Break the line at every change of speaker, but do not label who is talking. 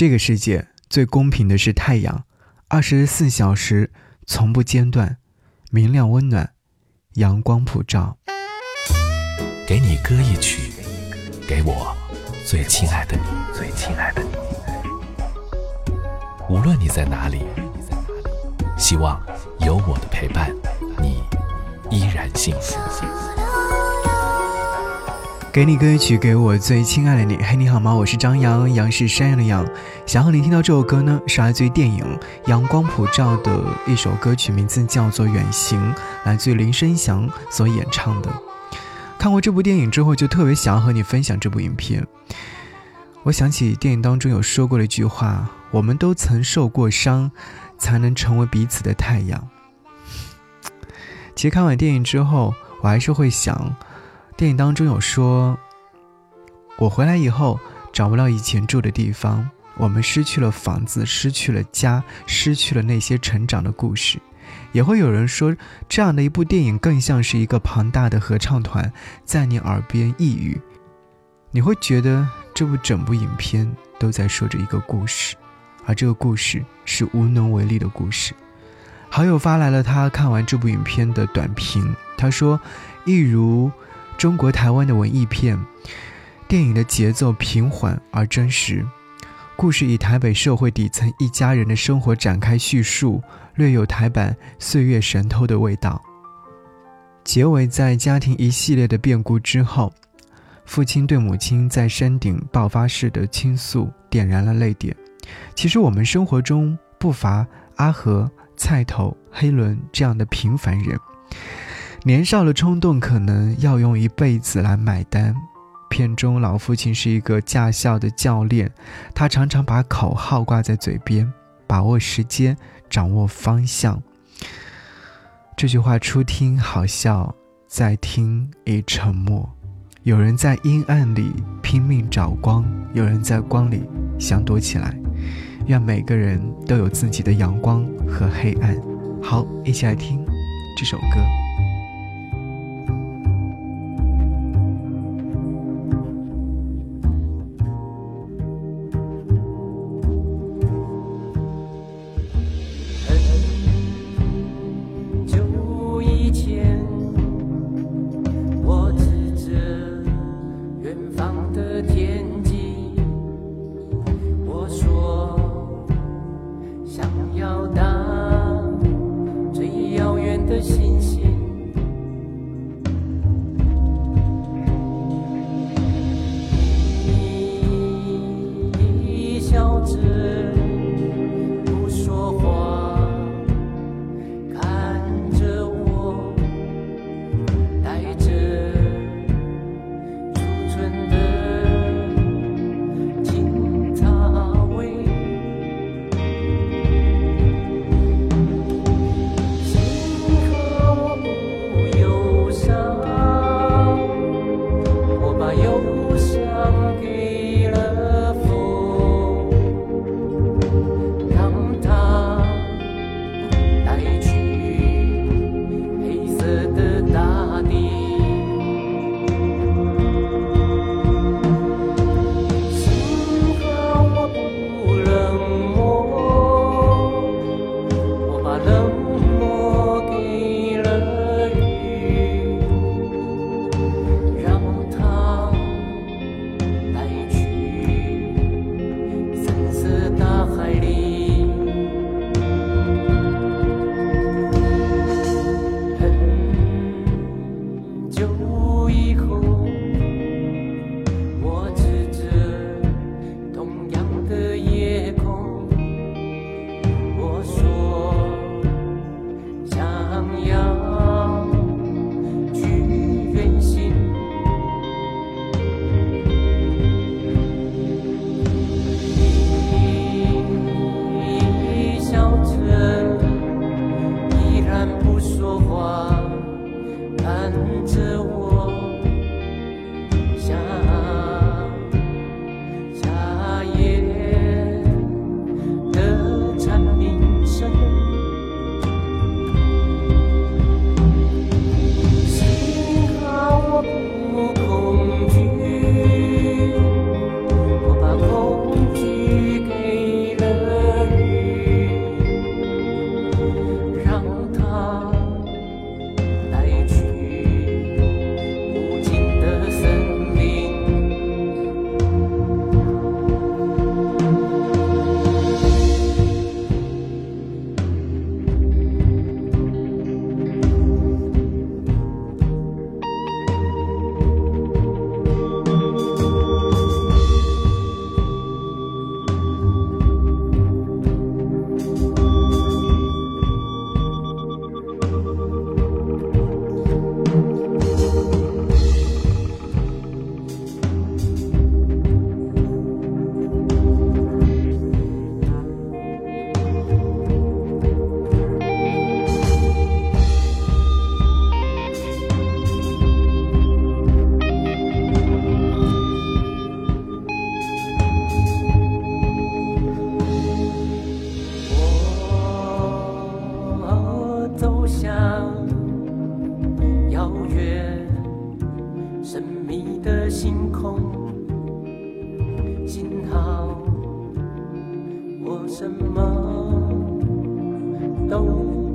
这个世界最公平的是太阳，二十四小时从不间断，明亮温暖，阳光普照。
给你歌一曲，给我最亲爱的你，最亲爱的你。无论你在哪里，希望有我的陪伴，你依然幸福。
给你歌曲，给我最亲爱的你。嘿，你好吗？我是张扬，杨是山羊的羊。想和你听到这首歌呢，是来自于电影《阳光普照》的一首歌曲，名字叫做《远行》，来自于林生祥所演唱的。看过这部电影之后，就特别想要和你分享这部影片。我想起电影当中有说过的一句话：“我们都曾受过伤，才能成为彼此的太阳。”其实看完电影之后，我还是会想。电影当中有说，我回来以后找不到以前住的地方，我们失去了房子，失去了家，失去了那些成长的故事。也会有人说，这样的一部电影更像是一个庞大的合唱团在你耳边呓语，你会觉得这部整部影片都在说着一个故事，而这个故事是无能为力的故事。好友发来了他看完这部影片的短评，他说，一如。中国台湾的文艺片，电影的节奏平缓而真实，故事以台北社会底层一家人的生活展开叙述，略有台版《岁月神偷》的味道。结尾在家庭一系列的变故之后，父亲对母亲在山顶爆发式的倾诉，点燃了泪点。其实我们生活中不乏阿和、菜头、黑伦这样的平凡人。年少的冲动可能要用一辈子来买单。片中老父亲是一个驾校的教练，他常常把口号挂在嘴边：把握时间，掌握方向。这句话初听好笑，再听已沉默。有人在阴暗里拼命找光，有人在光里想躲起来。愿每个人都有自己的阳光和黑暗。好，一起来听这首歌。
想向，遥远神秘的星空。幸好我什么都。